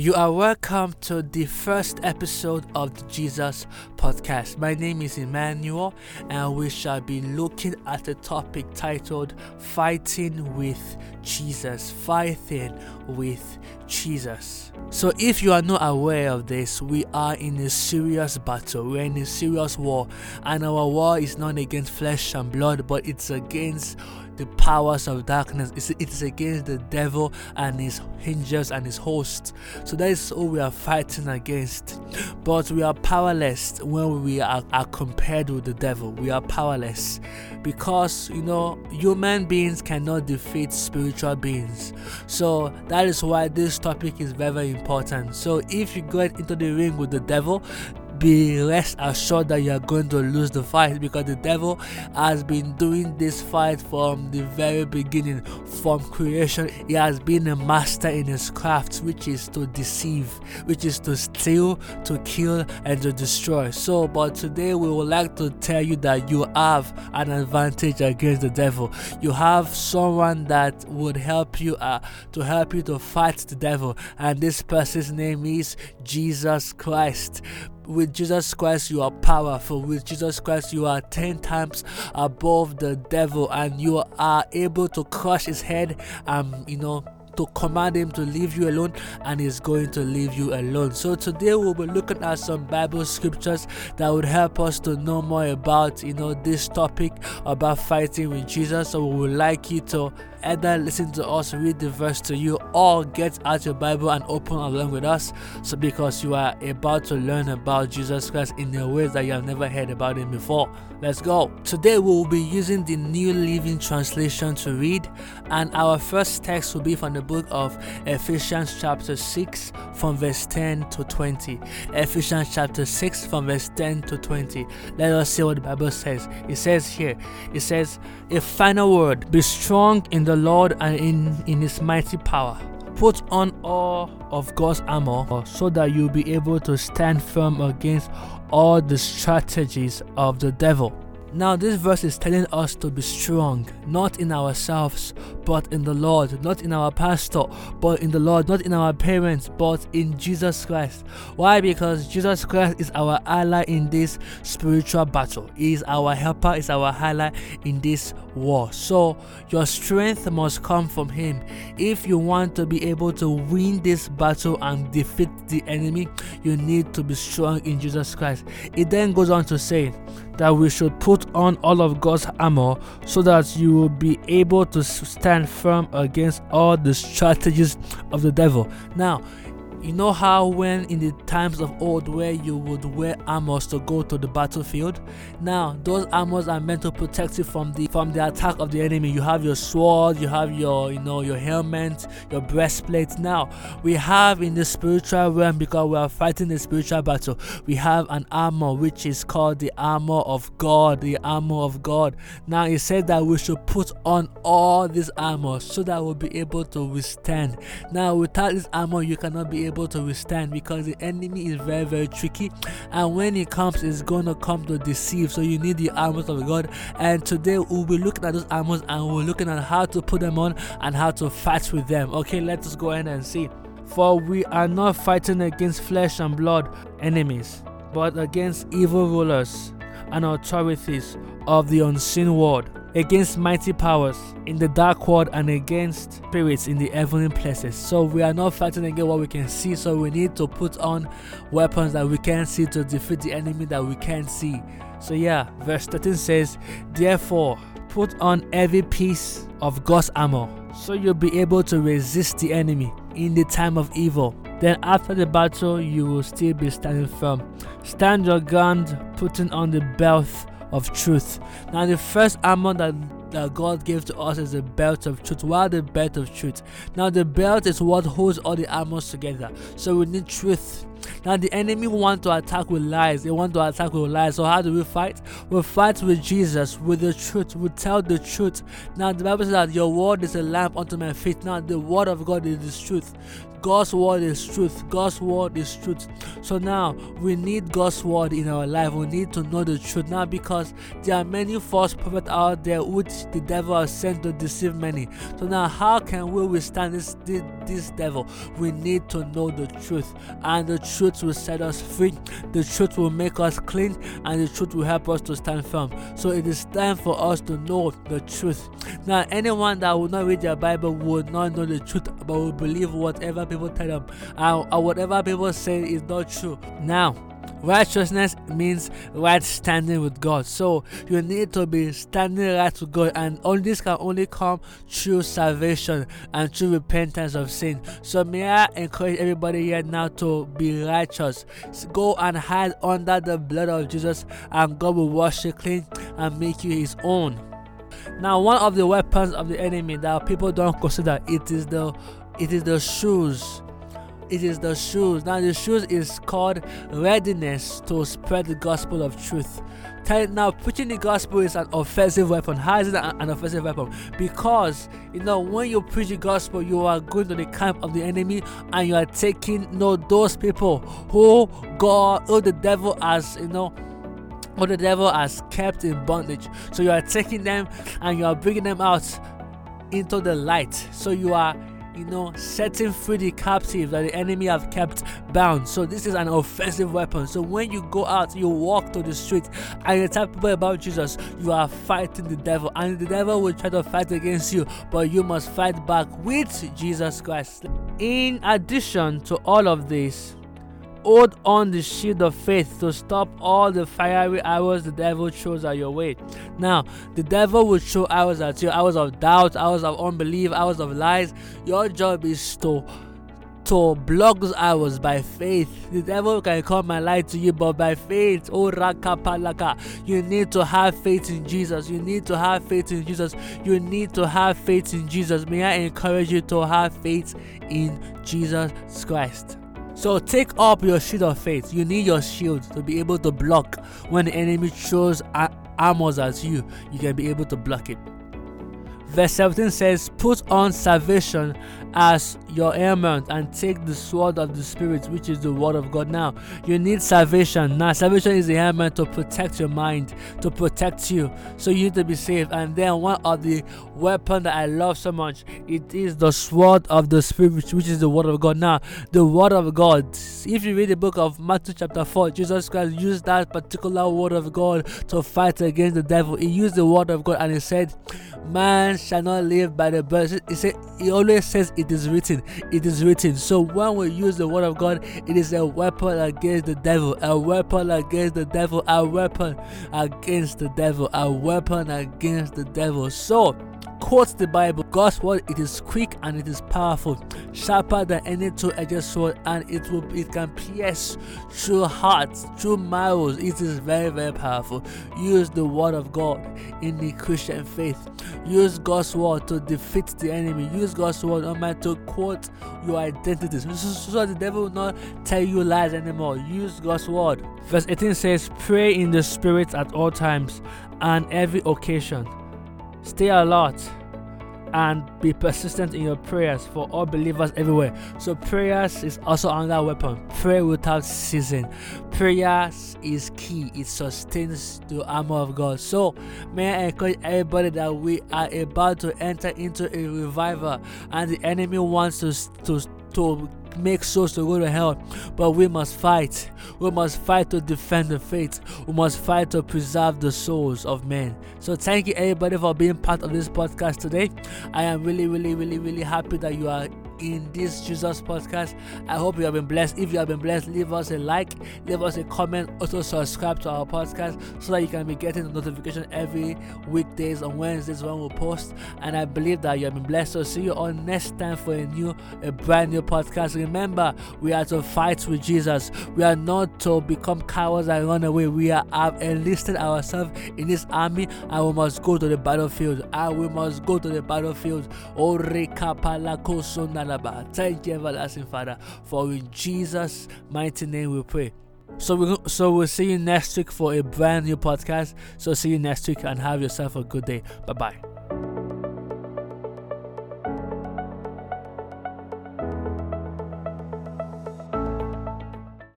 You are welcome to the first episode of the Jesus Podcast. My name is Emmanuel, and we shall be looking at a topic titled Fighting with Jesus. Fighting with Jesus. So, if you are not aware of this, we are in a serious battle. We're in a serious war, and our war is not against flesh and blood, but it's against the powers of darkness. It's, it's against the devil and his angels and his hosts. So that is all we are fighting against. But we are powerless when we are, are compared with the devil. We are powerless because you know human beings cannot defeat spiritual beings. So that is why this topic is very, very important. So if you get into the ring with the devil, be rest assured that you are going to lose the fight because the devil has been doing this fight from the very beginning, from creation. He has been a master in his craft, which is to deceive, which is to steal, to kill, and to destroy. So, but today we would like to tell you that you have an advantage against the devil. You have someone that would help you uh, to help you to fight the devil, and this person's name is Jesus Christ with Jesus Christ, you are powerful. With Jesus Christ, you are 10 times above the devil, and you are able to crush his head and, you know, to command him to leave you alone and he's going to leave you alone. So today we'll be looking at some Bible scriptures that would help us to know more about you know this topic about fighting with Jesus. So we would like you to either listen to us read the verse to you or get out your Bible and open along with us. So because you are about to learn about Jesus Christ in a way that you have never heard about him before. Let's go. Today we will be using the New Living Translation to read, and our first text will be from the book of Ephesians chapter 6 from verse 10 to 20. Ephesians chapter 6 from verse 10 to 20. Let us see what the Bible says. It says here, it says, A final word, be strong in the Lord and in, in his mighty power. Put on all of God's armor so that you'll be able to stand firm against all the strategies of the devil. Now, this verse is telling us to be strong, not in ourselves, but in the Lord, not in our pastor, but in the Lord, not in our parents, but in Jesus Christ. Why? Because Jesus Christ is our ally in this spiritual battle, He is our helper, is our ally in this war. So, your strength must come from Him. If you want to be able to win this battle and defeat the enemy, you need to be strong in Jesus Christ. It then goes on to say, that we should put on all of God's armor so that you will be able to stand firm against all the strategies of the devil. Now, you know how when in the times of old where you would wear armors to go to the battlefield? Now those armors are meant to protect you from the from the attack of the enemy. You have your sword, you have your you know your helmet, your breastplate. Now we have in the spiritual realm because we are fighting the spiritual battle, we have an armor which is called the armor of God, the armor of God. Now it said that we should put on all this armor so that we'll be able to withstand. Now without this armor you cannot be able to withstand because the enemy is very very tricky. And when he comes it's gonna come to deceive. So you need the armors of god. And today we'll be looking at those armors and we're looking at how to put them on and how to fight with them. Okay let us go ahead and see. For we are not fighting against flesh and blood enemies but against evil rulers and authorities of the unseen world against mighty powers in the dark world and against spirits in the heavenly places. So we are not fighting against what we can see, so we need to put on weapons that we can see to defeat the enemy that we can't see. So yeah, verse 13 says, Therefore, put on every piece of God's armor, so you'll be able to resist the enemy in the time of evil. Then after the battle, you will still be standing firm. Stand your ground, putting on the belt of truth. Now, the first armor that that God gave to us is the belt of truth. Are the belt of truth? Now, the belt is what holds all the armors together. So we need truth. Now the enemy want to attack with lies. They want to attack with lies. So how do we fight? We fight with Jesus, with the truth. We tell the truth. Now the Bible says that your word is a lamp unto my feet. Now the word of God is the truth. God's word is truth. God's word is truth. So now we need God's word in our life. We need to know the truth now because there are many false prophets out there which the devil has sent to deceive many. So now how can we withstand this this devil, we need to know the truth, and the truth will set us free. The truth will make us clean, and the truth will help us to stand firm. So it is time for us to know the truth. Now, anyone that will not read their Bible will not know the truth, but will believe whatever people tell them, and, whatever people say is not true. Now, Righteousness means right standing with God. So you need to be standing right with God, and all this can only come through salvation and through repentance of sin. So may I encourage everybody here now to be righteous. Go and hide under the blood of Jesus, and God will wash you clean and make you his own. Now, one of the weapons of the enemy that people don't consider it is the it is the shoes it is the shoes. Now, the shoes is called readiness to spread the gospel of truth. Now, preaching the gospel is an offensive weapon. How is it an offensive weapon? Because you know when you preach the gospel, you are going to the camp of the enemy and you are taking you know those people who God, who the devil has you know who the devil has kept in bondage. So you are taking them and you are bringing them out into the light. So you are you know, setting free the captive that the enemy have kept bound. So this is an offensive weapon. So when you go out, you walk to the street and you tell people about Jesus, you are fighting the devil, and the devil will try to fight against you, but you must fight back with Jesus Christ. In addition to all of this, Hold on the shield of faith to stop all the fiery arrows the devil throws at your way. Now, the devil will throw arrows at you, arrows of doubt, arrows of unbelief, arrows of lies. Your job is to to block those arrows by faith. The devil can come and lie to you, but by faith, oh rakapalaka, you need to have faith in Jesus. You need to have faith in Jesus. You need to have faith in Jesus. May I encourage you to have faith in Jesus Christ. So take up your shield of faith. You need your shield to be able to block when the enemy throws armors at you. You can be able to block it. Verse 17 says, Put on salvation as your ailment and take the sword of the Spirit, which is the word of God. Now, you need salvation. Now, salvation is the ailment to protect your mind, to protect you. So you need to be saved. And then one of the weapon that I love so much, it is the sword of the Spirit, which is the word of God. Now, the word of God. If you read the book of Matthew chapter 4, Jesus Christ used that particular word of God to fight against the devil. He used the word of God and he said, Man shall not live by the birds. He said he always says it is written. It is written. So when we use the word of God, it is a weapon against the devil, a weapon against the devil, a weapon against the devil, a weapon against the devil. So quotes the Bible. God's word it is quick and it is powerful, sharper than any two-edged sword, and it will it can pierce through hearts, through marrows. It is very very powerful. Use the word of God in the Christian faith. Use God's word to defeat the enemy. Use God's word my to quote your identities, so, so the devil will not tell you lies anymore. Use God's word. Verse 18 says, "Pray in the spirit at all times and every occasion." Stay alert and be persistent in your prayers for all believers everywhere. So prayers is also another weapon. Pray without ceasing. Prayers is key. It sustains the armor of God. So may I encourage everybody that we are about to enter into a revival, and the enemy wants to to to make souls to go to hell, but we must fight. We must fight to defend the faith. We must fight to preserve the souls of men. So thank you everybody for being part of this podcast today. I am really, really, really, really happy that you are in this Jesus podcast. I hope you have been blessed. If you have been blessed, leave us a like, leave us a comment, also subscribe to our podcast so that you can be getting the notification every weekdays on Wednesdays when we post. And I believe that you have been blessed. So see you on next time for a new, a brand new podcast. Remember, we are to fight with Jesus. We are not to become cowards and run away. We are have enlisted ourselves in this army and we must go to the battlefield. And we must go to the battlefield. Oh, everlasting Father, for in Jesus' mighty name we pray. So we so we'll see you next week for a brand new podcast. So see you next week and have yourself a good day. Bye bye.